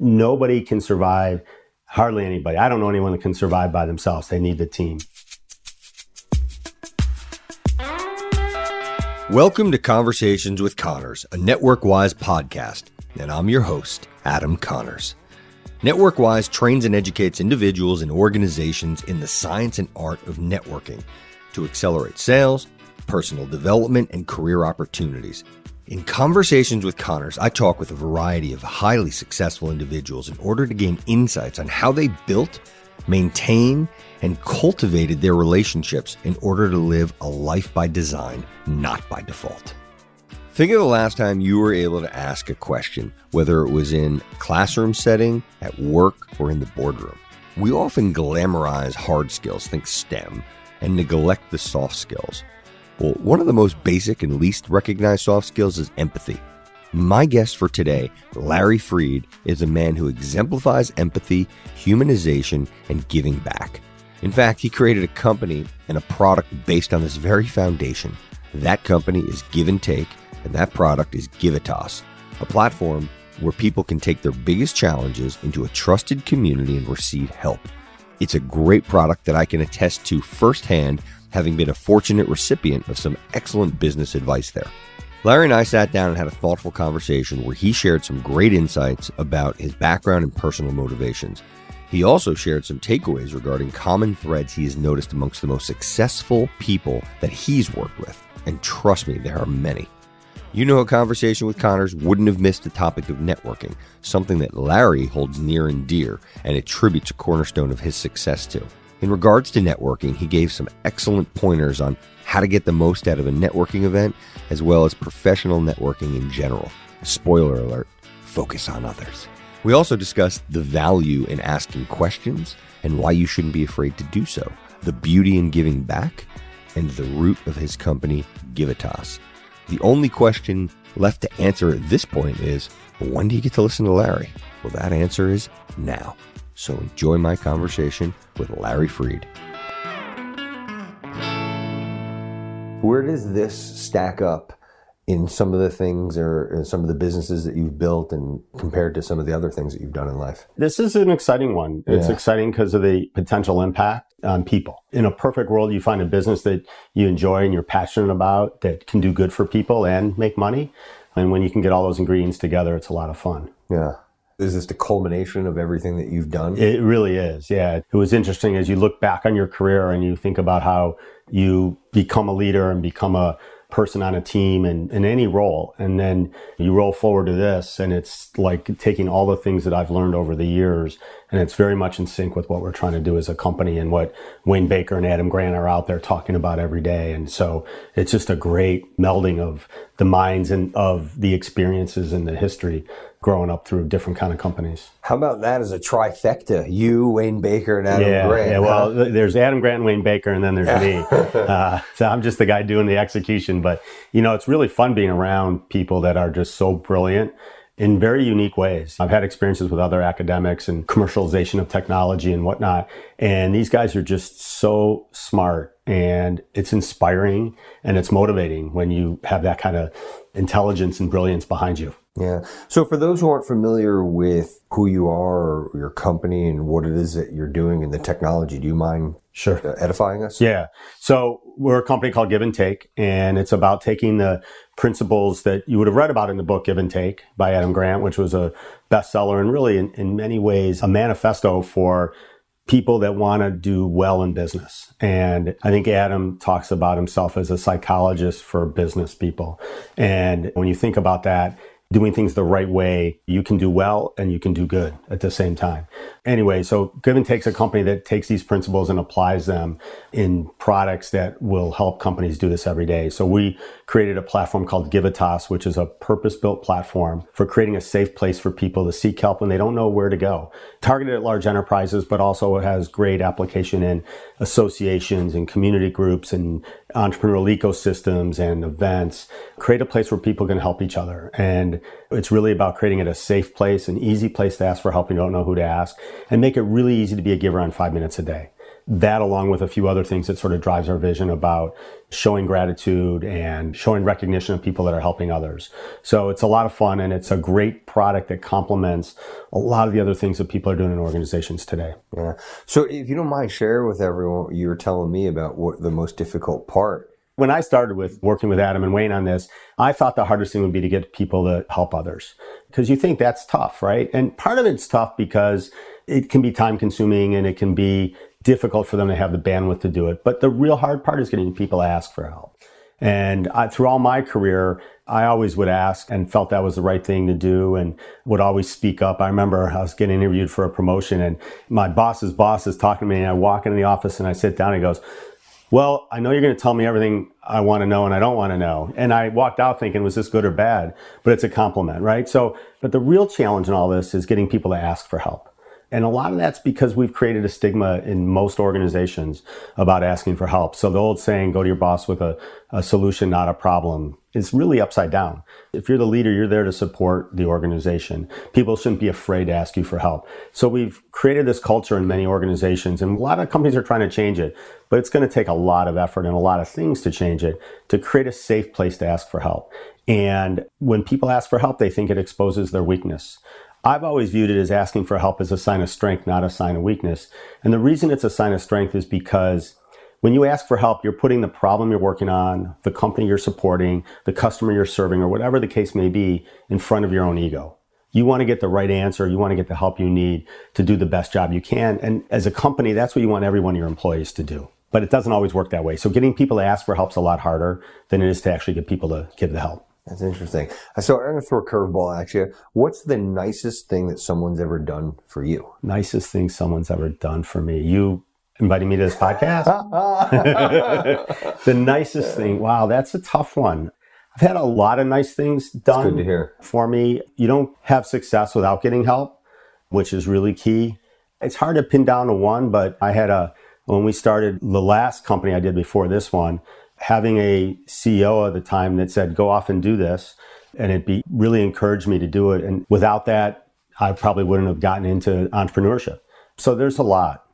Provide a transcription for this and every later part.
Nobody can survive, hardly anybody. I don't know anyone that can survive by themselves. They need the team. Welcome to Conversations with Connors, a NetworkWise podcast, and I'm your host, Adam Connors. NetworkWise trains and educates individuals and organizations in the science and art of networking to accelerate sales, personal development, and career opportunities. In Conversations with Connors, I talk with a variety of highly successful individuals in order to gain insights on how they built, maintained, and cultivated their relationships in order to live a life by design, not by default. Think of the last time you were able to ask a question, whether it was in classroom setting, at work, or in the boardroom. We often glamorize hard skills, think STEM, and neglect the soft skills. Well, one of the most basic and least recognized soft skills is empathy. My guest for today, Larry Freed, is a man who exemplifies empathy, humanization, and giving back. In fact, he created a company and a product based on this very foundation. That company is Give and Take, and that product is Givitas, a platform where people can take their biggest challenges into a trusted community and receive help. It's a great product that I can attest to firsthand, having been a fortunate recipient of some excellent business advice there. Larry and I sat down and had a thoughtful conversation where he shared some great insights about his background and personal motivations. He also shared some takeaways regarding common threads he has noticed amongst the most successful people that he's worked with. And trust me, there are many. You know, a conversation with Connors wouldn't have missed the topic of networking, something that Larry holds near and dear and attributes a cornerstone of his success to. In regards to networking, he gave some excellent pointers on how to get the most out of a networking event, as well as professional networking in general. Spoiler alert focus on others. We also discussed the value in asking questions and why you shouldn't be afraid to do so, the beauty in giving back, and the root of his company, Givitas. The only question left to answer at this point is when do you get to listen to Larry? Well, that answer is now. So enjoy my conversation with Larry Freed. Where does this stack up in some of the things or in some of the businesses that you've built and compared to some of the other things that you've done in life? This is an exciting one. It's Yeah. exciting because of the potential impact on people. In a perfect world, you find a business that you enjoy and you're passionate about that can do good for people and make money. And when you can get all those ingredients together, it's a lot of fun. Yeah. Is this the culmination of everything that you've done? It really is. Yeah. It was interesting as you look back on your career and you think about how you become a leader and become a person on a team and in any role. And then you roll forward to this and it's like taking all the things that I've learned over the years and it's very much in sync with what we're trying to do as a company and what Wayne Baker and Adam Grant are out there talking about every day. And so it's just a great melding of the minds and of the experiences and the history growing up through different kind of companies. How about that as a trifecta? You, Wayne Baker, and Adam yeah, Grant. Yeah, well, th- there's Adam Grant and Wayne Baker, and then there's me. Uh, so I'm just the guy doing the execution. But, you know, it's really fun being around people that are just so brilliant in very unique ways. I've had experiences with other academics and commercialization of technology and whatnot. And these guys are just so smart and it's inspiring and it's motivating when you have that kind of intelligence and brilliance behind you. Yeah. So for those who aren't familiar with who you are or your company and what it is that you're doing and the technology, do you mind Sure. uh, edifying us? Yeah. So we're a company called Give and Take, and it's about taking the principles that you would have read about in the book Give and Take by Adam Grant, which was a bestseller and really in, in many ways a manifesto for people that want to do well in business. And I think Adam talks about himself as a psychologist for business people. And when you think about that, doing things the right way, you can do well and you can do good at the same time. Anyway, so Give and Take's a company that takes these principles and applies them in products that will help companies do this every day. So we created a platform called Givitas, which is a purpose-built platform for creating a safe place for people to seek help when they don't know where to go. Targeted at large enterprises, but also it has great application in associations and community groups and entrepreneurial ecosystems and events. Create a place where people can help each other. And it's really about creating it a safe place, an easy place to ask for help. You don't know who to ask and make it really easy to be a giver on five minutes a day. That along with a few other things that sort of drives our vision about showing gratitude and showing recognition of people that are helping others. So it's a lot of fun and it's a great product that complements a lot of the other things that people are doing in organizations today. Yeah. So if you don't mind, share with everyone what you were telling me about what the most difficult part when I started with working with Adam and Wayne on this, I thought the hardest thing would be to get people to help others because you think that's tough, right? And part of it's tough because it can be time consuming and it can be difficult for them to have the bandwidth to do it. But the real hard part is getting people to ask for help. And I, through all my career, I always would ask and felt that was the right thing to do and would always speak up. I remember I was getting interviewed for a promotion and my boss's boss is talking to me and I walk into the office and I sit down and he goes, well, I know you're going to tell me everything I want to know and I don't want to know. And I walked out thinking, was this good or bad? But it's a compliment, right? So, but the real challenge in all this is getting people to ask for help. And a lot of that's because we've created a stigma in most organizations about asking for help. So the old saying, go to your boss with a, a solution, not a problem, is really upside down. If you're the leader, you're there to support the organization. People shouldn't be afraid to ask you for help. So we've created this culture in many organizations and a lot of companies are trying to change it, but it's going to take a lot of effort and a lot of things to change it to create a safe place to ask for help. And when people ask for help, they think it exposes their weakness. I've always viewed it as asking for help as a sign of strength, not a sign of weakness. And the reason it's a sign of strength is because when you ask for help, you're putting the problem you're working on, the company you're supporting, the customer you're serving, or whatever the case may be, in front of your own ego. You want to get the right answer. You want to get the help you need to do the best job you can. And as a company, that's what you want every one of your employees to do. But it doesn't always work that way. So getting people to ask for help is a lot harder than it is to actually get people to give the help. That's interesting. So I'm going to throw a curveball at you. What's the nicest thing that someone's ever done for you? Nicest thing someone's ever done for me. You inviting me to this podcast. the nicest thing. Wow, that's a tough one. I've had a lot of nice things done good to hear. for me. You don't have success without getting help, which is really key. It's hard to pin down to one, but I had a when we started the last company I did before this one, having a CEO at the time that said, go off and do this. And it be, really encouraged me to do it. And without that, I probably wouldn't have gotten into entrepreneurship. So there's a lot.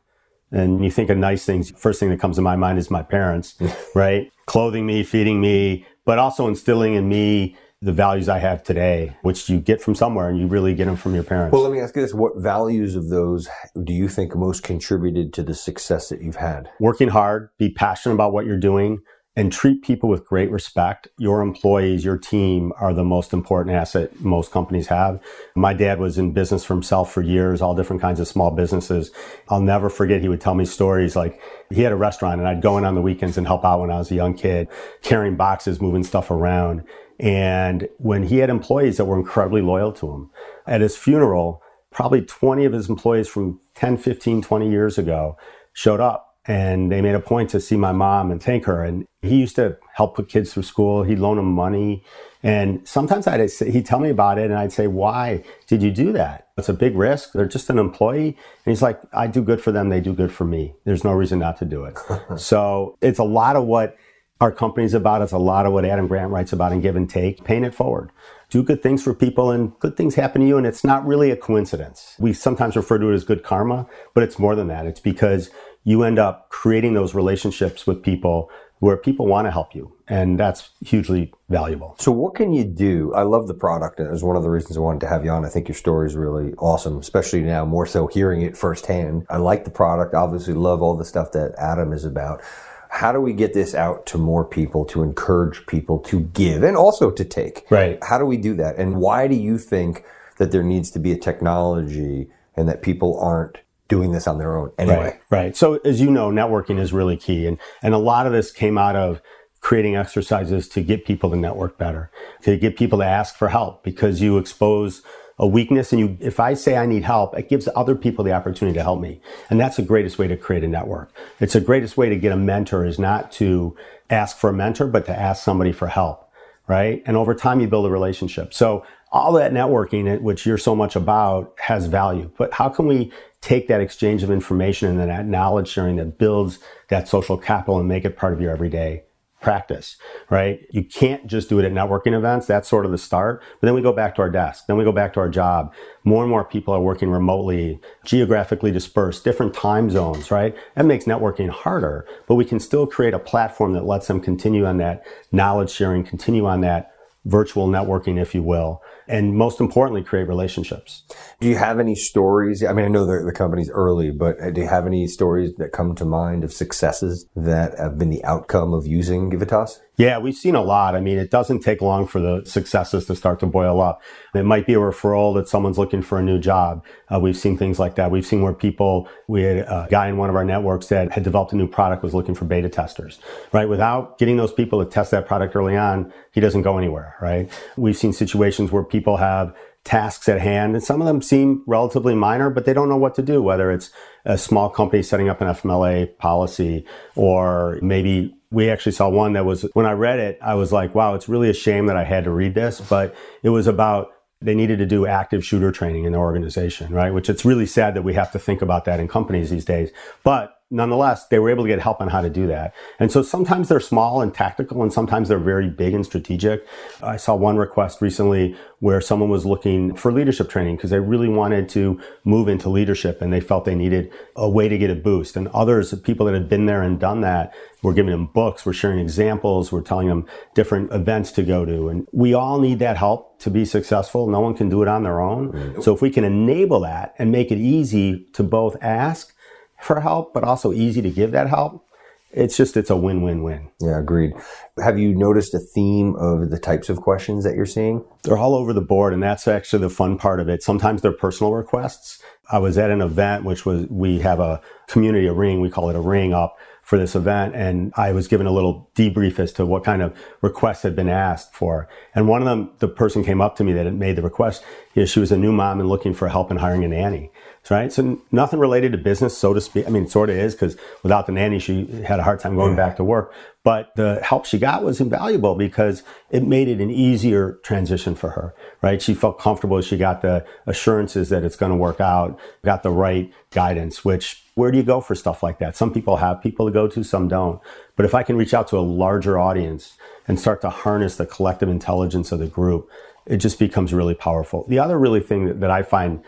And you think of nice things. First thing that comes to my mind is my parents, right? Clothing me, feeding me, but also instilling in me the values I have today, which you get from somewhere and you really get them from your parents. Well, let me ask you this. What values of those do you think most contributed to the success that you've had? Working hard, be passionate about what you're doing, and treat people with great respect. Your employees, your team are the most important asset most companies have. My dad was in business for himself for years, all different kinds of small businesses. I'll never forget, he would tell me stories like he had a restaurant and I'd go in on the weekends and help out when I was a young kid, carrying boxes, moving stuff around. And when he had employees that were incredibly loyal to him, at his funeral, probably 20 of his employees from 10, 15, 20 years ago showed up and they made a point to see my mom and thank her. And he used to help put kids through school. He'd loan them money. And sometimes I'd say, he'd tell me about it and I'd say, why did you do that? It's a big risk. They're just an employee. And he's like, I do good for them. They do good for me. There's no reason not to do it. so it's a lot of what our company's about. It's a lot of what Adam Grant writes about in Give and Take. Paying it forward. Do good things for people and good things happen to you. And it's not really a coincidence. We sometimes refer to it as good karma, but it's more than that. It's because you end up creating those relationships with people where people want to help you. And that's hugely valuable. So what can you do? I love the product. It was one of the reasons I wanted to have you on. I think your story is really awesome, especially now more so hearing it firsthand. I like the product. Obviously love all the stuff that Adam is about. How do we get this out to more people to encourage people to give and also to take? Right. How do we do that? And why do you think that there needs to be a technology and that people aren't doing this on their own anyway. Right, right. So as you know, networking is really key. And, and a lot of this came out of creating exercises to get people to network better, to get people to ask for help because you expose a weakness and you, if I say I need help, it gives other people the opportunity to help me. And that's the greatest way to create a network. It's the greatest way to get a mentor is not to ask for a mentor, but to ask somebody for help. Right. And over time, you build a relationship. So all that networking, which you're so much about, has value. But how can we take that exchange of information and that knowledge sharing that builds that social capital and make it part of your everyday practice, right? You can't just do it at networking events. That's sort of the start. But then we go back to our desk. Then we go back to our job. More and more people are working remotely, geographically dispersed, different time zones, right? That makes networking harder, but we can still create a platform that lets them continue on that knowledge sharing, continue on that virtual networking, if you will, and most importantly, create relationships. Do you have any stories? I mean, I know the, the company's early, but do you have any stories that come to mind of successes that have been the outcome of using Givitas? Yeah, we've seen a lot. I mean, it doesn't take long for the successes to start to boil up. It might be a referral that someone's looking for a new job. Uh, we've seen things like that. We've seen where people, we had a guy in one of our networks that had developed a new product, was looking for beta testers, right? Without getting those people to test that product early on, he doesn't go anywhere, right? We've seen situations where people have tasks at hand. And some of them seem relatively minor, but they don't know what to do, whether it's a small company setting up an FMLA policy or maybe we actually saw one that was, when I read it, I was like, wow, it's really a shame that I had to read this, but it was about they needed to do active shooter training in the organization, right? Which it's really sad that we have to think about that in companies these days. But nonetheless, they were able to get help on how to do that. And so sometimes they're small and tactical, and sometimes they're very big and strategic. I saw one request recently where someone was looking for leadership training because they really wanted to move into leadership and they felt they needed a way to get a boost. And others, people that had been there and done that, were giving them books, we're sharing examples, we're telling them different events to go to. And we all need that help to be successful. No one can do it on their own. So if we can enable that and make it easy to both ask for help, but also easy to give that help. It's just, it's a win-win-win. Yeah, agreed. Have you noticed a theme of the types of questions that you're seeing? They're all over the board, and that's actually the fun part of it. Sometimes they're personal requests. I was at an event, which was, we have a community, a ring, we call it a ring up for this event. And I was given a little debrief as to what kind of requests had been asked for. And one of them, the person came up to me that had made the request. You know, she was a new mom and looking for help in hiring a nanny right? So nothing related to business, so to speak. I mean, sort of is because without the nanny, she had a hard time going back to work. But the help she got was invaluable because it made it an easier transition for her, right? She felt comfortable. She got the assurances that it's going to work out, got the right guidance, which where do you go for stuff like that? Some people have people to go to, some don't. But if I can reach out to a larger audience and start to harness the collective intelligence of the group, it just becomes really powerful. The other really thing that, that I find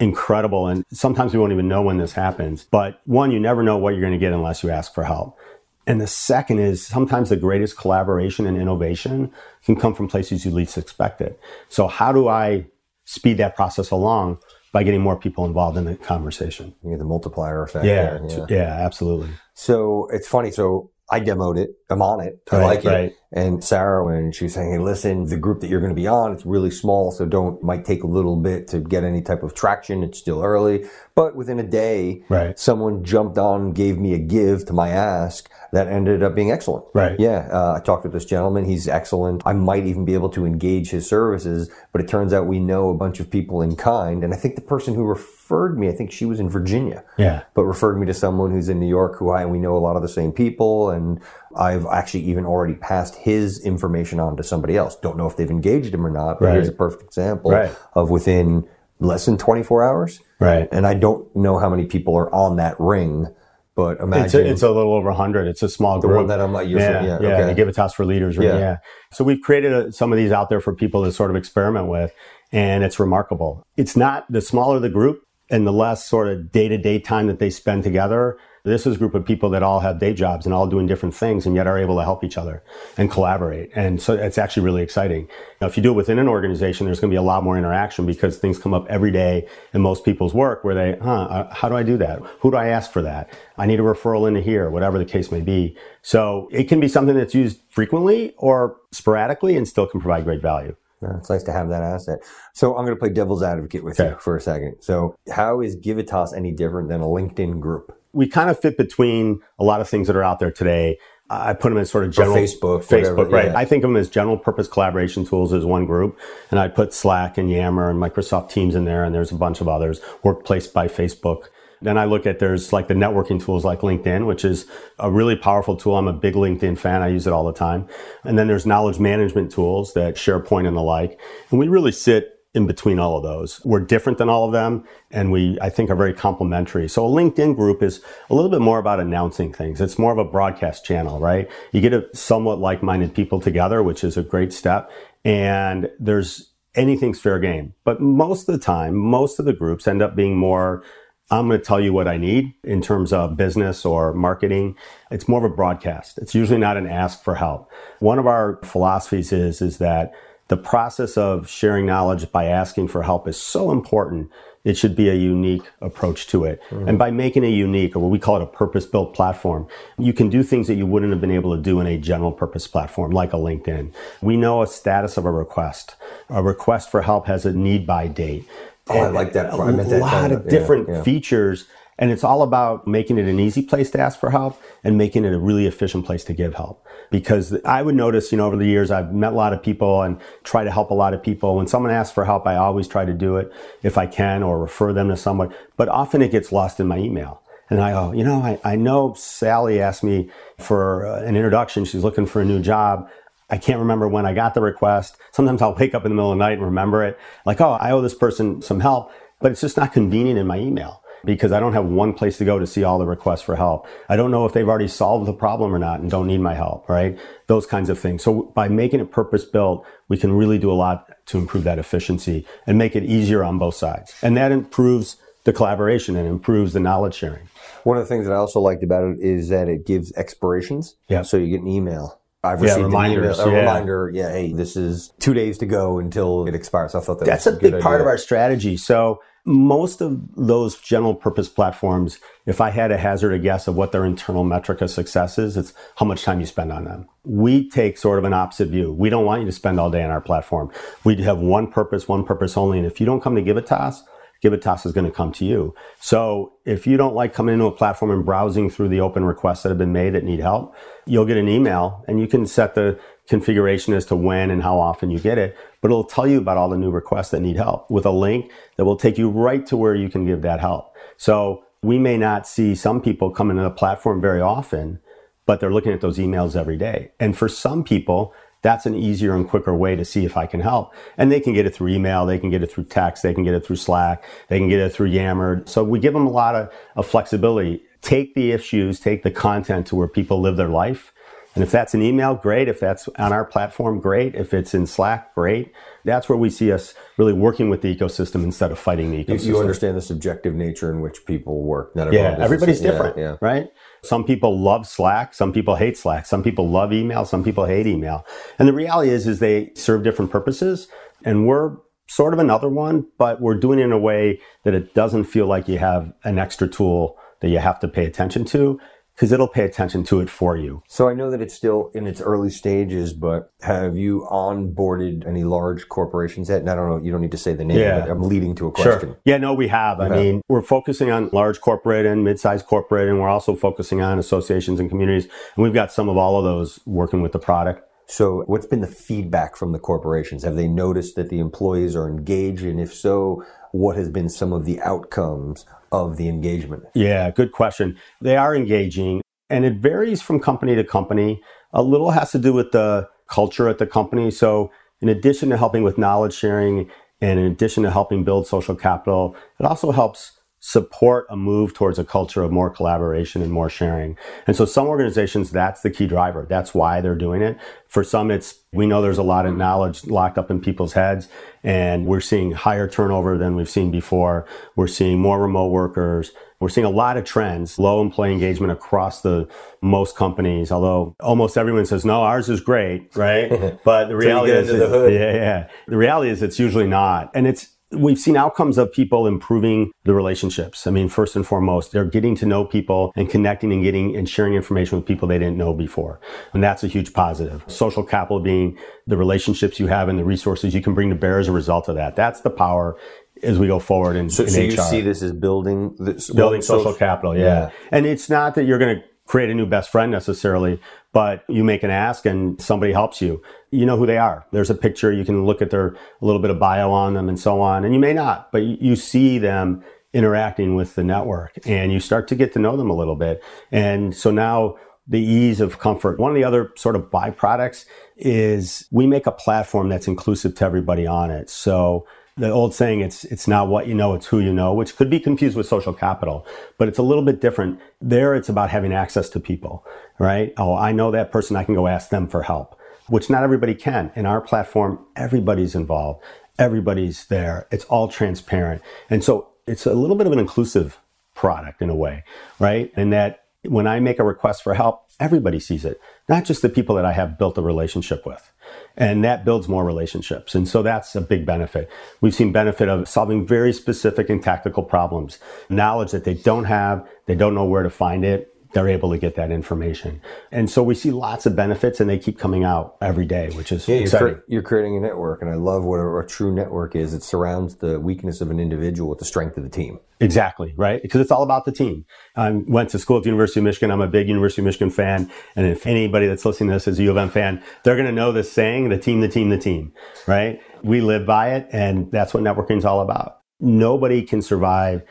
incredible. And sometimes we won't even know when this happens. But one, you never know what you're going to get unless you ask for help. And the second is sometimes the greatest collaboration and innovation can come from places you least expect it. So how do I speed that process along? By getting more people involved in the conversation. You get the multiplier effect. Yeah, yeah, yeah, absolutely. So it's funny. So I demoed it. I'm on it. I right, like it. Right. And Sarah, when she was saying, Hey, listen, the group that you're going to be on, it's really small. So don't, might take a little bit to get any type of traction. It's still early. But within a day, right. someone jumped on, gave me a give to my ask that ended up being excellent. Right. Yeah. Uh, I talked with this gentleman. He's excellent. I might even be able to engage his services, but it turns out we know a bunch of people in kind. And I think the person who referred me, I think she was in Virginia. Yeah. But referred me to someone who's in New York who I, and we know a lot of the same people. And I've actually even already passed his information on to somebody else. Don't know if they've engaged him or not, but right. here's a perfect example right. of within less than 24 hours. Right. And I don't know how many people are on that ring but imagine it's a, it's a little over 100. It's a small the group. one that I'm like, yeah, yeah, yeah, okay. They Givitas for leaders. Right? Yeah. yeah. So we've created a, some of these out there for people to sort of experiment with, and it's remarkable. It's not the smaller the group and the less sort of day to day time that they spend together this is a group of people that all have day jobs and all doing different things and yet are able to help each other and collaborate. And so it's actually really exciting. Now, if you do it within an organization, there's going to be a lot more interaction because things come up every day in most people's work where they, huh, uh, how do I do that? Who do I ask for that? I need a referral into here, whatever the case may be. So it can be something that's used frequently or sporadically and still can provide great value. Yeah, it's nice to have that asset. So I'm going to play devil's advocate with okay. you for a second. So how is Givitas any different than a LinkedIn group? We kind of fit between a lot of things that are out there today. I put them as sort of general or Facebook, Facebook, whatever, right? Yeah. I think of them as general purpose collaboration tools as one group, and I put Slack and Yammer and Microsoft Teams in there, and there's a bunch of others. Workplace by Facebook. Then I look at there's like the networking tools like LinkedIn, which is a really powerful tool. I'm a big LinkedIn fan. I use it all the time. And then there's knowledge management tools that SharePoint and the like. And we really sit in between all of those. We're different than all of them and we, I think, are very complementary. So a LinkedIn group is a little bit more about announcing things. It's more of a broadcast channel, right? You get a somewhat like-minded people together, which is a great step. And there's anything's fair game. But most of the time, most of the groups end up being more I'm going to tell you what I need in terms of business or marketing. It's more of a broadcast. It's usually not an ask for help. One of our philosophies is, is that the process of sharing knowledge by asking for help is so important. It should be a unique approach to it. Mm-hmm. And by making it unique, or what we call it a purpose built platform, you can do things that you wouldn't have been able to do in a general purpose platform like a LinkedIn. We know a status of a request. A request for help has a need by date. Oh, I like that. A lot of different yeah, yeah. features and it's all about making it an easy place to ask for help and making it a really efficient place to give help. Because I would notice, you know, over the years, I've met a lot of people and try to help a lot of people. When someone asks for help, I always try to do it if I can or refer them to someone. But often it gets lost in my email. And I go, you know, I, I know Sally asked me for uh, an introduction. She's looking for a new job. I can't remember when I got the request. Sometimes I'll wake up in the middle of the night and remember it. Like, oh, I owe this person some help, but it's just not convenient in my email because I don't have one place to go to see all the requests for help. I don't know if they've already solved the problem or not and don't need my help, right? Those kinds of things. So by making it purpose built, we can really do a lot to improve that efficiency and make it easier on both sides. And that improves the collaboration and improves the knowledge sharing. One of the things that I also liked about it is that it gives expirations. Yeah. So you get an email I've received yeah, reminders, an email, a yeah. reminder. Yeah, hey, this is two days to go until it expires. I thought that that's a big part of our strategy. So most of those general purpose platforms, if I had a hazard a guess of what their internal metric of success is, it's how much time you spend on them. We take sort of an opposite view. We don't want you to spend all day on our platform. We have one purpose, one purpose only. And if you don't come to Givitas, Givitas is going to come to you. So if you don't like coming into a platform and browsing through the open requests that have been made that need help, you'll get an email and you can set the configuration as to when and how often you get it, but it'll tell you about all the new requests that need help with a link that will take you right to where you can give that help. So we may not see some people come into the platform very often, but they're looking at those emails every day. And for some people, that's an easier and quicker way to see if I can help. And they can get it through email, they can get it through text, they can get it through Slack, they can get it through Yammer. So we give them a lot of, of flexibility. Take the issues, take the content to where people live their life and if that's an email, great. If that's on our platform, great. If it's in Slack, great. That's where we see us really working with the ecosystem instead of fighting the ecosystem. You understand the subjective nature in which people work. Not yeah, everybody's different, yeah, yeah. right? Some people love Slack. Some people hate Slack. Some people love email. Some people hate email. And the reality is, is they serve different purposes. And we're sort of another one, but we're doing it in a way that it doesn't feel like you have an extra tool that you have to pay attention to because it'll pay attention to it for you. So I know that it's still in its early stages, but have you onboarded any large corporations yet? And I don't know, you don't need to say the name, yeah. I'm leading to a question. Sure. Yeah, no, we have. I mean, we're focusing on large corporate and mid-sized corporate, and we're also focusing on associations and communities. And we've got some of all of those working with the product. So, what's been the feedback from the corporations? Have they noticed that the employees are engaged? And if so, what has been some of the outcomes of the engagement? Yeah, good question. They are engaging and it varies from company to company. A little has to do with the culture at the company. So, in addition to helping with knowledge sharing and in addition to helping build social capital, it also helps support a move towards a culture of more collaboration and more sharing. And so some organizations, that's the key driver. That's why they're doing it. For some, it's, we know there's a lot of knowledge locked up in people's heads and we're seeing higher turnover than we've seen before. We're seeing more remote workers. We're seeing a lot of trends, low employee engagement across the most companies, although almost everyone says, no, ours is great, right? But the reality is, the yeah, yeah. The reality is it's usually not. And it's, we've seen outcomes of people improving the relationships. I mean, first and foremost, they're getting to know people and connecting and getting and sharing information with people they didn't know before. And that's a huge positive. Social capital being the relationships you have and the resources you can bring to bear as a result of that. That's the power as we go forward in, so, in so you see this as building this building social, social capital, yeah. yeah. And it's not that you're going to create a new best friend necessarily, but you make an ask and somebody helps you. You know who they are. There's a picture. You can look at their a little bit of bio on them and so on. And you may not, but you see them interacting with the network and you start to get to know them a little bit. And so now the ease of comfort. One of the other sort of byproducts is we make a platform that's inclusive to everybody on it. So the old saying, it's, it's not what you know, it's who you know, which could be confused with social capital, but it's a little bit different. There, it's about having access to people, right? Oh, I know that person. I can go ask them for help, which not everybody can. In our platform, everybody's involved. Everybody's there. It's all transparent. And so it's a little bit of an inclusive product in a way, right? And that when I make a request for help, everybody sees it, not just the people that I have built a relationship with. And that builds more relationships. And so that's a big benefit. We've seen benefit of solving very specific and tactical problems, knowledge that they don't have, they don't know where to find it, they're able to get that information. And so we see lots of benefits and they keep coming out every day, which is yeah, exciting. You're, cre- you're creating a network. And I love what a, a, true network is. It surrounds the weakness of an individual with the strength of the team. Exactly, right? Because it's all about the team. I went to school at the University of Michigan. I'm a big University of Michigan fan. And if anybody that's listening to this is a U of M fan, they're going to know this saying, the team, the team, the team, right? We live by it. And that's what networking is all about. Nobody can survive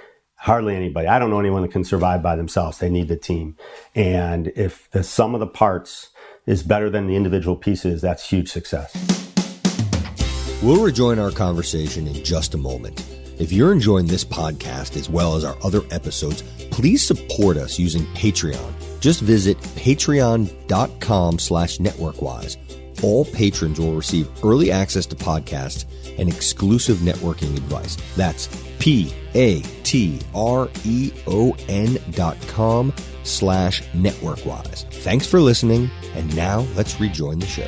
hardly anybody. I don't know anyone that can survive by themselves. They need the team. And if the sum of the parts is better than the individual pieces, that's huge success. We'll rejoin our conversation in just a moment. If you're enjoying this podcast as well as our other episodes, please support us using Patreon. Just visit patreon.com slash networkwise. All patrons will receive early access to podcasts and exclusive networking advice. That's P A T R E O N dot com slash networkwise. Thanks for listening, and now let's rejoin the show.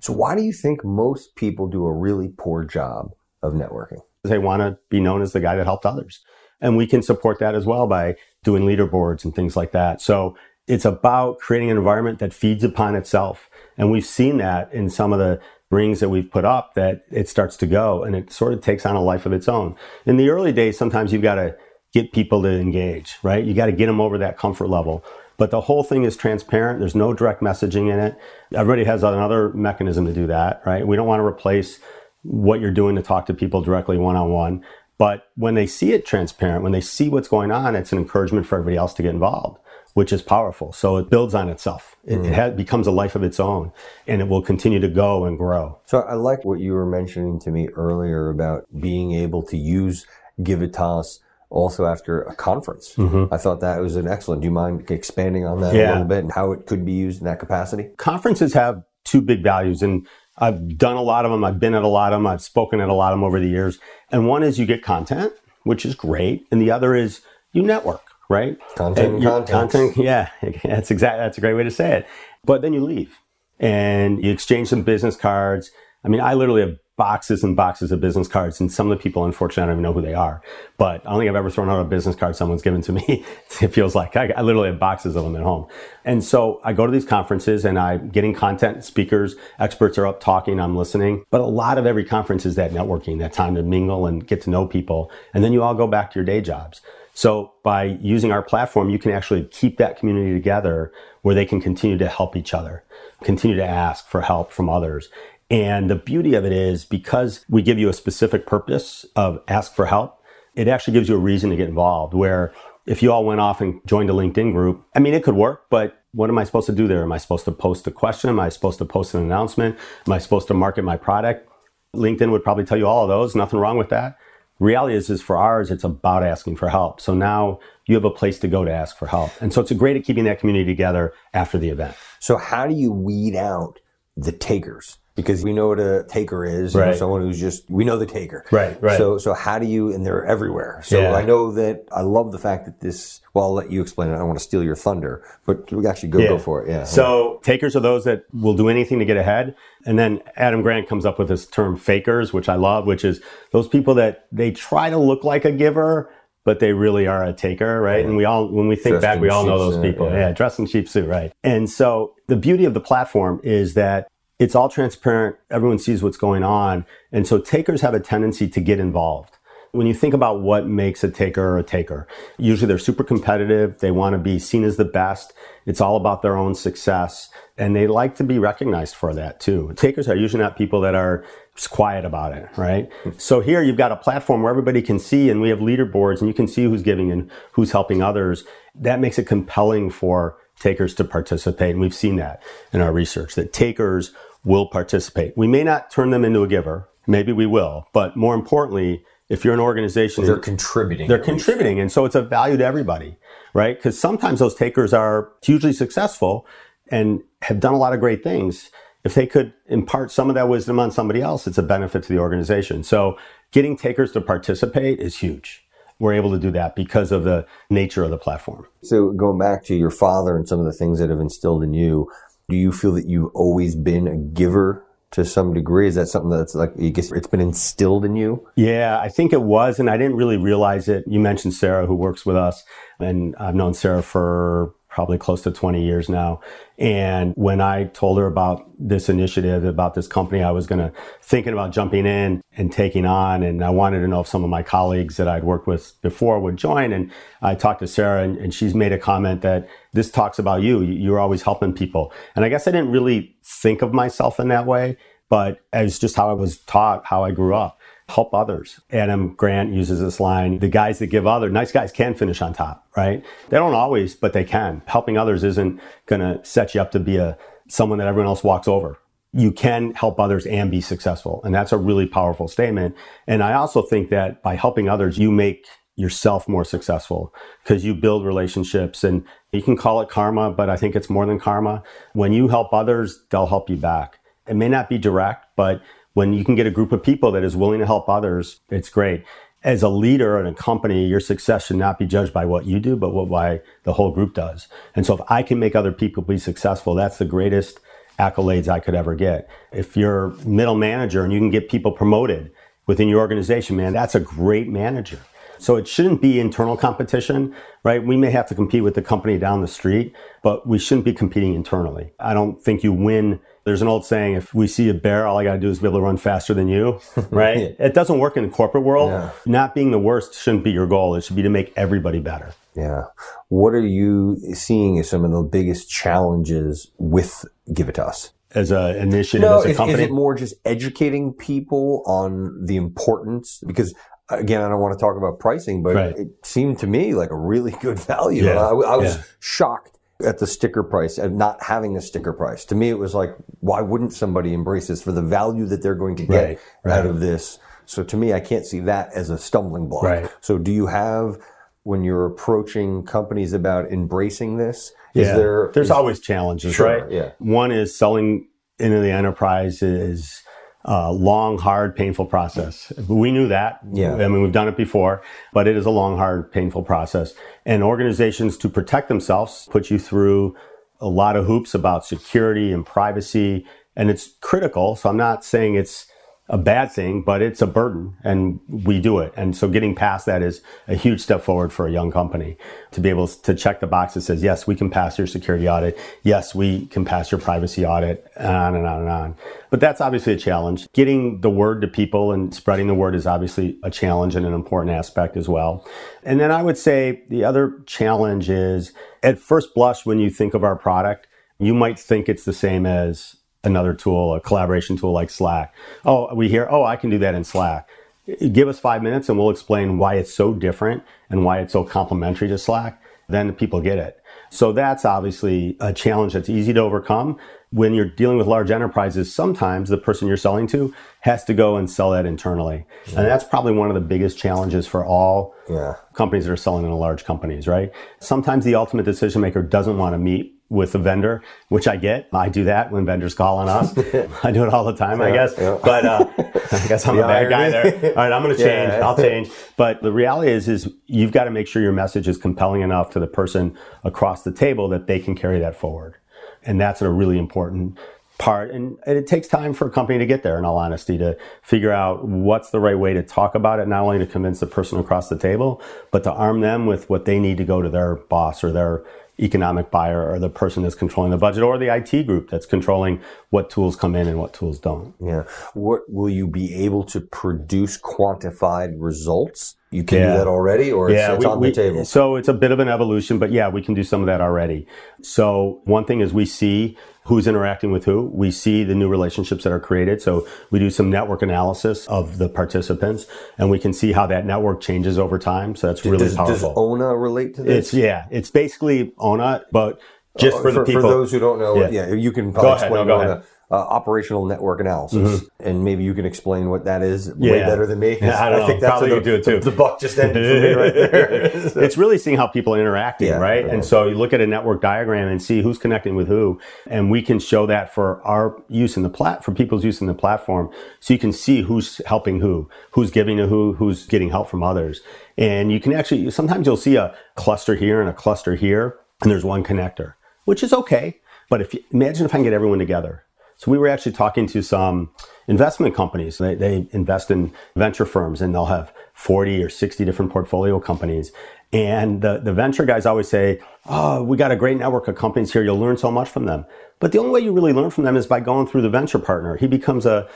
So, why do you think most people do a really poor job of networking? They want to be known as the guy that helped others. And we can support that as well by doing leaderboards and things like that. So it's about creating an environment that feeds upon itself. And we've seen that in some of the rings that we've put up that it starts to go and it sort of takes on a life of its own. In the early days, sometimes you've got to get people to engage, right? You got to get them over that comfort level. But the whole thing is transparent. There's no direct messaging in it. Everybody has another mechanism to do that, right? We don't want to replace what you're doing to talk to people directly one on one. But when they see it transparent, when they see what's going on, it's an encouragement for everybody else to get involved which is powerful. So it builds on itself. It, mm. it has, becomes a life of its own and it will continue to go and grow. So I like what you were mentioning to me earlier about being able to use Givitas also after a conference. Mm-hmm. I thought that was an excellent. Do you mind expanding on that yeah. a little bit and how it could be used in that capacity? Conferences have two big values and I've done a lot of them. I've been at a lot of them. I've spoken at a lot of them over the years. And one is you get content, which is great. And the other is you network right? Content, content. content. Yeah, that's exactly that's a great way to say it. But then you leave and you exchange some business cards. I mean, I literally have boxes and boxes of business cards, and some of the people, unfortunately, I don't even know who they are. But I don't think I've ever thrown out a business card someone's given to me. it feels like I, I, literally have boxes of them at home. And so I go to these conferences and I'm getting content, speakers, experts are up talking, I'm listening. But a lot of every conference is that networking, that time to mingle and get to know people. And then you all go back to your day jobs. So by using our platform, you can actually keep that community together where they can continue to help each other, continue to ask for help from others. And the beauty of it is because we give you a specific purpose of ask for help, it actually gives you a reason to get involved where if you all went off and joined a LinkedIn group, I mean, it could work, but what am I supposed to do there? Am I supposed to post a question? Am I supposed to post an announcement? Am I supposed to market my product? LinkedIn would probably tell you all of those. Nothing wrong with that reality is, is for ours, it's about asking for help. So now you have a place to go to ask for help. And so it's great at keeping that community together after the event. So how do you weed out the takers? Because we know what a taker is, right. you know, someone who's just we know the taker. Right, right. So so how do you and they're everywhere. So yeah. I know that I love the fact that this well I'll let you explain it. I don't want to steal your thunder, but we actually go yeah. go for it. Yeah. So takers are those that will do anything to get ahead. And then Adam Grant comes up with this term fakers, which I love, which is those people that they try to look like a giver, but they really are a taker, right? Yeah. And we all, when we think dressed back, we all know those people. Yeah. yeah, dressed in cheap suit, right? And so the beauty of the platform is that it's all transparent. Everyone sees what's going on. And so takers have a tendency to get involved. When you think about what makes a taker a taker, usually they're super competitive. They want to be seen as the best. It's all about their own success. And they like to be recognized for that too. Takers are usually not people that are quiet about it, right? so here you've got a platform where everybody can see and we have leaderboards and you can see who's giving and who's helping others. That makes it compelling for takers to participate. And we've seen that in our research that takers will participate. We may not turn them into a giver. Maybe we will. But more importantly, if you're an organization, they're contributing. They're contributing. And so it's a value to everybody, right? Because sometimes those takers are hugely successful and have done a lot of great things. If they could impart some of that wisdom on somebody else, it's a benefit to the organization. So getting takers to participate is huge. We're able to do that because of the nature of the platform. So going back to your father and some of the things that have instilled in you, do you feel that you've always been a giver to some degree? Is that something that's like, I guess it's been instilled in you? Yeah, I think it was. And I didn't really realize it. You mentioned Sarah, who works with us. And I've known Sarah for probably close to 20 years now. And when I told her about this initiative, about this company I was going to thinking about jumping in and taking on, and I wanted to know if some of my colleagues that I'd worked with before would join. And I talked to Sarah, and, and she's made a comment that this talks about you. You're always helping people. And I guess I didn't really think of myself in that way, but it's just how I was taught, how I grew up help others. Adam Grant uses this line the guys that give other, nice guys can finish on top, right? They don't always, but they can. Helping others isn't going to set you up to be a someone that everyone else walks over. You can help others and be successful. And that's a really powerful statement. And I also think that by helping others, you make yourself more successful because you build relationships and you can call it karma, but I think it's more than karma. When you help others, they'll help you back. It may not be direct, but when you can get a group of people that is willing to help others, it's great. As a leader in a company, your success should not be judged by what you do, but what why the whole group does. And so if I can make other people be successful, that's the greatest accolades I could ever get. If you're middle manager and you can get people promoted within your organization, man, that's a great manager. So it shouldn't be internal competition, right? We may have to compete with the company down the street, but we shouldn't be competing internally. I don't think you win there's an old saying, if we see a bear, all I got to do is be able to run faster than you, right? yeah. It doesn't work in the corporate world. Yeah. Not being the worst shouldn't be your goal. It should be to make everybody better. Yeah. What are you seeing as some of the biggest challenges with Givitas? As an initiative, no, as a is, company? Is it more just educating people on the importance? Because again, I don't want to talk about pricing, but right. it seemed to me like a really good value. Yeah. I, I was yeah. shocked at the sticker price and not having a sticker price. To me, it was like, why wouldn't somebody embrace this for the value that they're going to get right, right. out of this? So to me, I can't see that as a stumbling block. Right. So do you have, when you're approaching companies about embracing this, is yeah. there? There's is, always challenges, sure, right? Yeah. One is selling into the enterprise is uh, long, hard, painful process. We knew that. Yeah. I mean, we've done it before, but it is a long, hard, painful process. And organizations to protect themselves put you through a lot of hoops about security and privacy. And it's critical. So I'm not saying it's a bad thing, but it's a burden and we do it. And so getting past that is a huge step forward for a young company to be able to check the box that says, yes, we can pass your security audit. Yes, we can pass your privacy audit and on and on and on. But that's obviously a challenge. Getting the word to people and spreading the word is obviously a challenge and an important aspect as well. And then I would say the other challenge is at first blush, when you think of our product, you might think it's the same as another tool, a collaboration tool like Slack. Oh, we hear, oh, I can do that in Slack. Give us five minutes and we'll explain why it's so different and why it's so complementary to Slack. Then people get it. So that's obviously a challenge that's easy to overcome. When you're dealing with large enterprises, sometimes the person you're selling to has to go and sell that internally. Yeah. And that's probably one of the biggest challenges for all yeah. companies that are selling in large companies, right? Sometimes the ultimate decision maker doesn't want to meet with a vendor, which I get. I do that when vendors call on us. I do it all the time, yeah, I guess. Yeah. But uh, I guess I'm a bad guy there. All right, I'm going to change. Yeah. I'll change. But the reality is, is you've got to make sure your message is compelling enough to the person across the table that they can carry that forward. And that's a really important part. And it takes time for a company to get there, in all honesty, to figure out what's the right way to talk about it, not only to convince the person across the table, but to arm them with what they need to go to their boss or their economic buyer or the person that's controlling the budget or the IT group that's controlling what tools come in and what tools don't. Yeah. What will you be able to produce quantified results? You can yeah. do that already or yeah, it's, it's we, on the table? So it's a bit of an evolution, but yeah, we can do some of that already. So one thing is we see who's interacting with who. We see the new relationships that are created. So we do some network analysis of the participants and we can see how that network changes over time. So that's really does, powerful. Does ONA relate to this? It's, yeah, it's basically ONA, but just for, for, the people. For those who don't know, yeah, yeah you can probably go ahead, explain no, go ONA. Ahead. uh, operational network analysis, mm-hmm. and maybe you can explain what that is yeah. way better than me. Yeah, I, don't I think know. that's Probably the, do it too. The, the, buck just ended for me right there. so. It's really seeing how people are interacting, yeah, right? And so you look at a network diagram and see who's connecting with who, and we can show that for our use in the plat for people's use in the platform, so you can see who's helping who, who's giving to who, who's getting help from others, and you can actually sometimes you'll see a cluster here and a cluster here, and there's one connector, which is okay. But if you, imagine if I can get everyone together so we were actually talking to some investment companies. They, they invest in venture firms and they'll have 40 or 60 different portfolio companies. And the, the venture guys always say, Oh, we got a great network of companies here. You'll learn so much from them. But the only way you really learn from them is by going through the venture partner. He becomes a,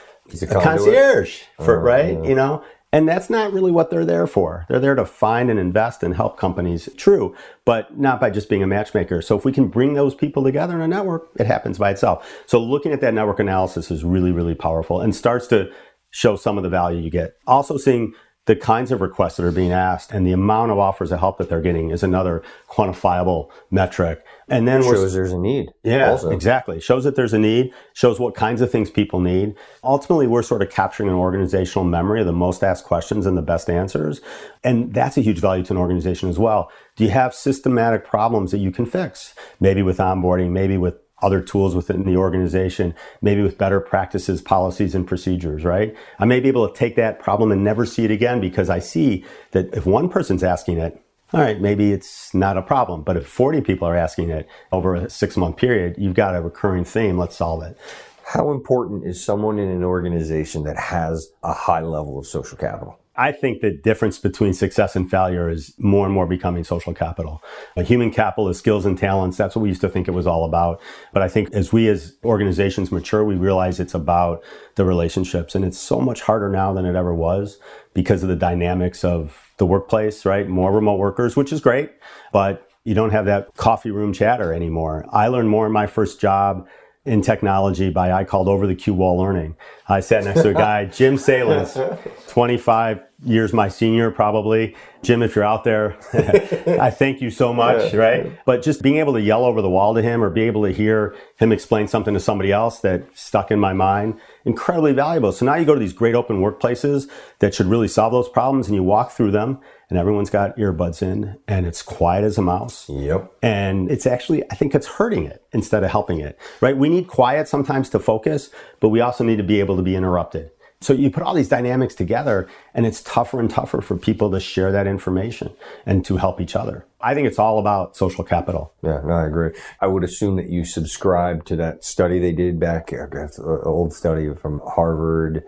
a, a concierge for, oh, right? Yeah. You know, and that's not really what they're there for. They're there to find and invest and help companies. True, but not by just being a matchmaker. So if we can bring those people together in a network, it happens by itself. So looking at that network analysis is really, really powerful and starts to show some of the value you get. Also seeing the kinds of requests that are being asked and the amount of offers of help that they're getting is another quantifiable metric. And then shows there's a need. Yeah, also. exactly. Shows that there's a need. Shows what kinds of things people need. Ultimately, we're sort of capturing an organizational memory of the most asked questions and the best answers, and that's a huge value to an organization as well. Do you have systematic problems that you can fix? Maybe with onboarding, maybe with other tools within the organization, maybe with better practices, policies, and procedures, right? I may be able to take that problem and never see it again because I see that if one person's asking it, all right, maybe it's not a problem. But if 40 people are asking it over a six month period, you've got a recurring theme. Let's solve it. How important is someone in an organization that has a high level of social capital? I think the difference between success and failure is more and more becoming social capital. human capital is skills and talents. That's what we used to think it was all about. But I think as we as organizations mature, we realize it's about the relationships. And it's so much harder now than it ever was because of the dynamics of the workplace, right? More remote workers, which is great, but you don't have that coffee room chatter anymore. I learned more in my first job in technology by I called over the cue wall learning. I sat next to a guy, Jim Salins, 25 years my senior probably. Jim, if you're out there, I thank you so much, right? But just being able to yell over the wall to him or be able to hear him explain something to somebody else that stuck in my mind, incredibly valuable. So now you go to these great open workplaces that should really solve those problems and you walk through them and everyone's got earbuds in and it's quiet as a mouse. Yep. And it's actually, I think it's hurting it instead of helping it, right? We need quiet sometimes to focus, but we also need to be able to be interrupted. So you put all these dynamics together and it's tougher and tougher for people to share that information and to help each other. I think it's all about social capital. Yeah, no, I agree. I would assume that you subscribe to that study they did back, an old study from Harvard,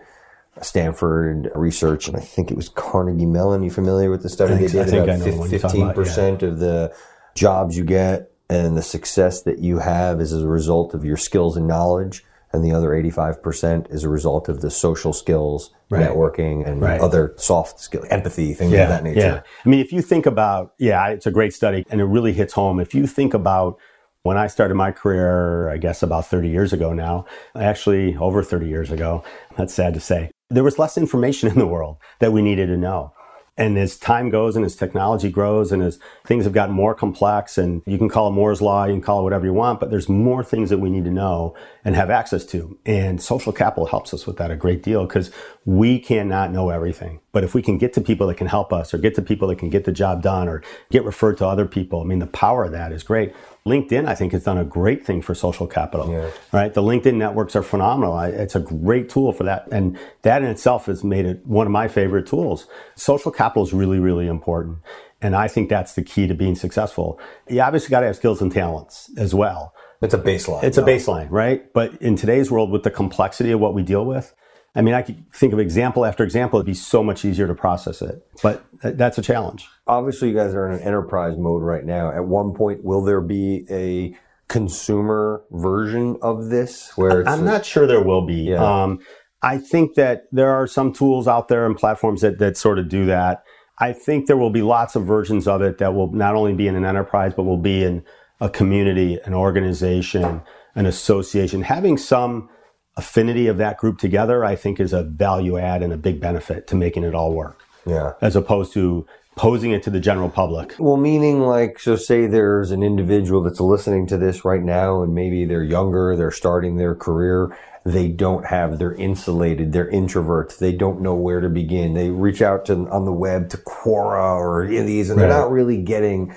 Stanford research, and I think it was Carnegie Mellon. You familiar with the study they did? about fifteen percent of the jobs you get and the success that you have is as a result of your skills and knowledge and the other 85% is a result of the social skills, right. networking, and right. other soft skills, empathy, things yeah, of that nature. Yeah. I mean, if you think about, yeah, it's a great study and it really hits home. If you think about when I started my career, I guess about 30 years ago now, actually over 30 years ago, that's sad to say, there was less information in the world that we needed to know. And as time goes and as technology grows and as things have gotten more complex and you can call it Moore's Law, you can call it whatever you want, but there's more things that we need to know and have access to. And social capital helps us with that a great deal because we cannot know everything. But if we can get to people that can help us or get to people that can get the job done or get referred to other people, I mean, the power of that is great. LinkedIn, I think, has done a great thing for social capital. Yeah. Right, the LinkedIn networks are phenomenal. It's a great tool for that, and that in itself has made it one of my favorite tools. Social capital is really, really important, and I think that's the key to being successful. You obviously got to have skills and talents as well. It's a baseline. It's though. a baseline, right? But in today's world, with the complexity of what we deal with, I mean, I could think of example after example. It'd be so much easier to process it, but that's a challenge. Obviously, you guys are in an enterprise mode right now. At one point, will there be a consumer version of this? Where I'm not sure there will be. Yeah. Um, I think that there are some tools out there and platforms that that sort of do that. I think there will be lots of versions of it that will not only be in an enterprise, but will be in a community, an organization, an association, having some affinity of that group together, I think is a value add and a big benefit to making it all work. Yeah. As opposed to posing it to the general public. Well, meaning like, so say there's an individual that's listening to this right now and maybe they're younger, they're starting their career. They don't have, they're insulated, they're introverts, they don't know where to begin. They reach out to, on the web to Quora or these and they're not really getting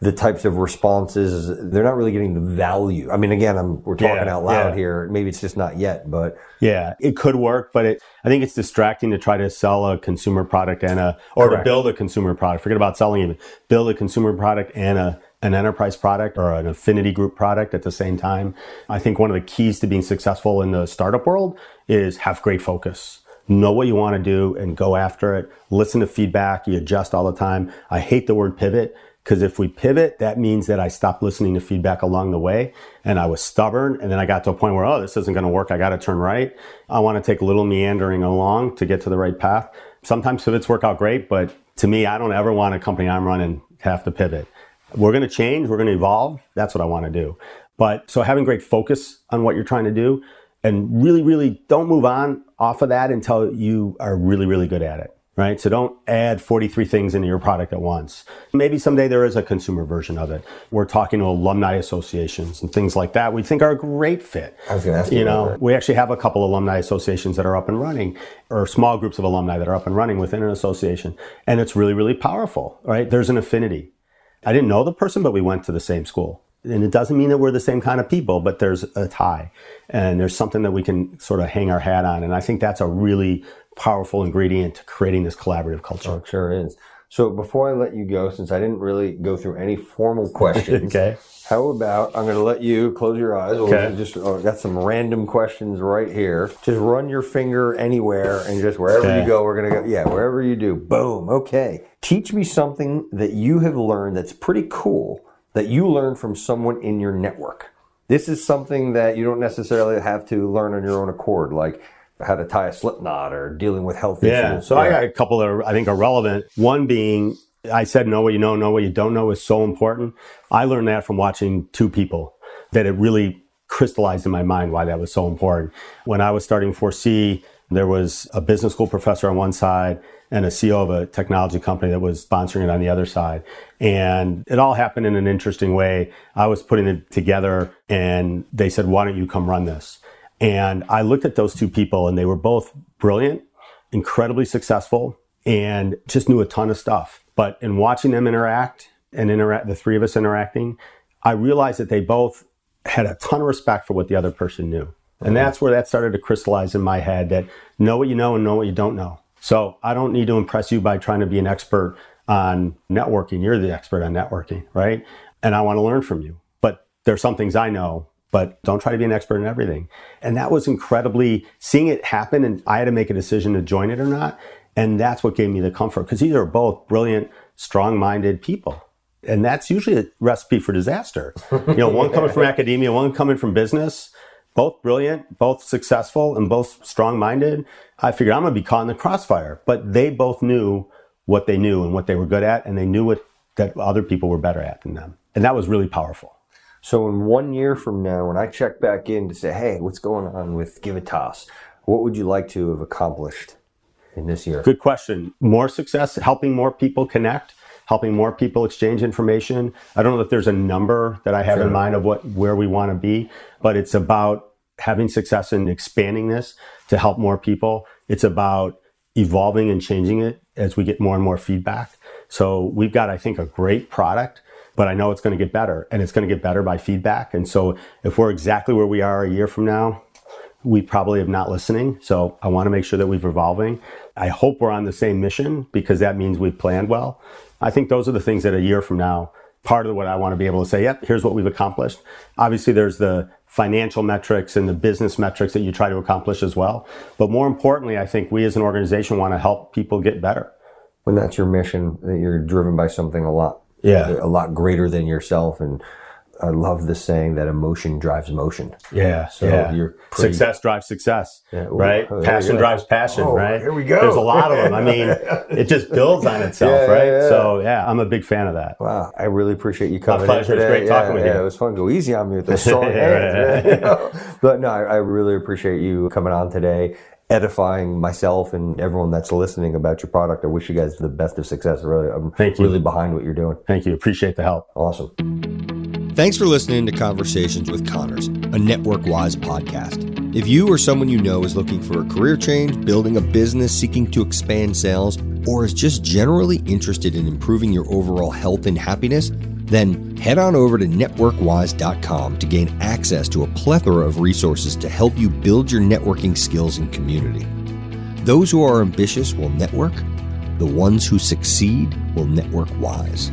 the types of responses. They're not really getting the value. I mean, again, I'm, we're talking yeah, out loud yeah. here. Maybe it's just not yet, but yeah, it could work, but it, I think it's distracting to try to sell a consumer product and a, or Correct. to build a consumer product. Forget about selling even build a consumer product and a, an enterprise product or an affinity group product at the same time. I think one of the keys to being successful in the startup world is have great focus know what you want to do and go after it. Listen to feedback. You adjust all the time. I hate the word pivot because if we pivot, that means that I stopped listening to feedback along the way and I was stubborn. And then I got to a point where, oh, this isn't going to work. I got to turn right. I want to take a little meandering along to get to the right path. Sometimes pivots work out great, but to me, I don't ever want a company I'm running have to pivot. We're going to change. We're going to evolve. That's what I want to do. But so having great focus on what you're trying to do and really, really don't move on off of that until you are really, really good at it right? So don't add 43 things into your product at once. Maybe someday there is a consumer version of it. We're talking to alumni associations and things like that. We think are a great fit. I was going to ask you, you know, we actually have a couple alumni associations that are up and running or small groups of alumni that are up and running within an association. And it's really, really powerful, right? There's an affinity. I didn't know the person, but we went to the same school. And it doesn't mean that we're the same kind of people, but there's a tie and there's something that we can sort of hang our hat on. And I think that's a really powerful ingredient to creating this collaborative culture. Oh, sure is. So before I let you go, since I didn't really go through any formal questions, okay. how about I'm going to let you close your eyes. Okay. We'll just oh, got some random questions right here. Just run your finger anywhere and just wherever okay. you go, we're going to go. Yeah, wherever you do. Boom. Okay. Teach me something that you have learned that's pretty cool that you learned from someone in your network. This is something that you don't necessarily have to learn on your own accord. Like how to tie a slip knot or dealing with health yeah. issues. So yeah. I got a couple that are, I think are relevant. One being I said know what you know, know what you don't know is so important. I learned that from watching two people that it really crystallized in my mind why that was so important. When I was starting 4C, there was a business school professor on one side and a CEO of a technology company that was sponsoring it on the other side. And it all happened in an interesting way. I was putting it together and they said, why don't you come run this? And I looked at those two people and they were both brilliant, incredibly successful, and just knew a ton of stuff. But in watching them interact and interact, the three of us interacting, I realized that they both had a ton of respect for what the other person knew. And that's where that started to crystallize in my head that know what you know and know what you don't know. So I don't need to impress you by trying to be an expert on networking. You're the expert on networking, right? And I want to learn from you. But there's some things I know but don't try to be an expert in everything. And that was incredibly seeing it happen. And I had to make a decision to join it or not. And that's what gave me the comfort because these are both brilliant, strong minded people. And that's usually a recipe for disaster. You know, one coming from academia, one coming from business, both brilliant, both successful, and both strong minded. I figured I'm going to be caught in the crossfire. But they both knew what they knew and what they were good at, and they knew what that other people were better at than them. And that was really powerful. So in one year from now, when I check back in to say, hey, what's going on with Givitas? What would you like to have accomplished in this year? Good question. More success, helping more people connect, helping more people exchange information. I don't know if there's a number that I have sure. in mind of what where we want to be, but it's about having success in expanding this to help more people. It's about evolving and changing it as we get more and more feedback. So we've got, I think, a great product but I know it's going to get better and it's going to get better by feedback. And so if we're exactly where we are a year from now, we probably have not listening. So I want to make sure that we're evolving. I hope we're on the same mission because that means we've planned well. I think those are the things that a year from now, part of what I want to be able to say, yep, here's what we've accomplished. Obviously, there's the financial metrics and the business metrics that you try to accomplish as well. But more importantly, I think we as an organization want to help people get better. When that's your mission, that you're driven by something a lot yeah. a lot greater than yourself. And I love the saying that emotion drives motion. Yeah. So yeah. you're pretty, success drives success, yeah. right? Oh, passion drives passion, oh, right? Here we go. There's a lot of them. I mean, it just builds on itself, yeah, right? So yeah, I'm a big fan of that. Wow. I really appreciate you coming. My pleasure. It was great talking with you. It was fun. To go easy on me with the strong hands. But no, I, I really appreciate you coming on today edifying myself and everyone that's listening about your product. I wish you guys the best of success. Really, I'm Thank you. really behind what you're doing. Thank you. Appreciate the help. Awesome. Thanks for listening to Conversations with Connors, a Network Wise podcast. If you or someone you know is looking for a career change, building a business, seeking to expand sales, or is just generally interested in improving your overall health and happiness, then head on over to networkwise.com to gain access to a plethora of resources to help you build your networking skills and community. Those who are ambitious will network, the ones who succeed will network wise.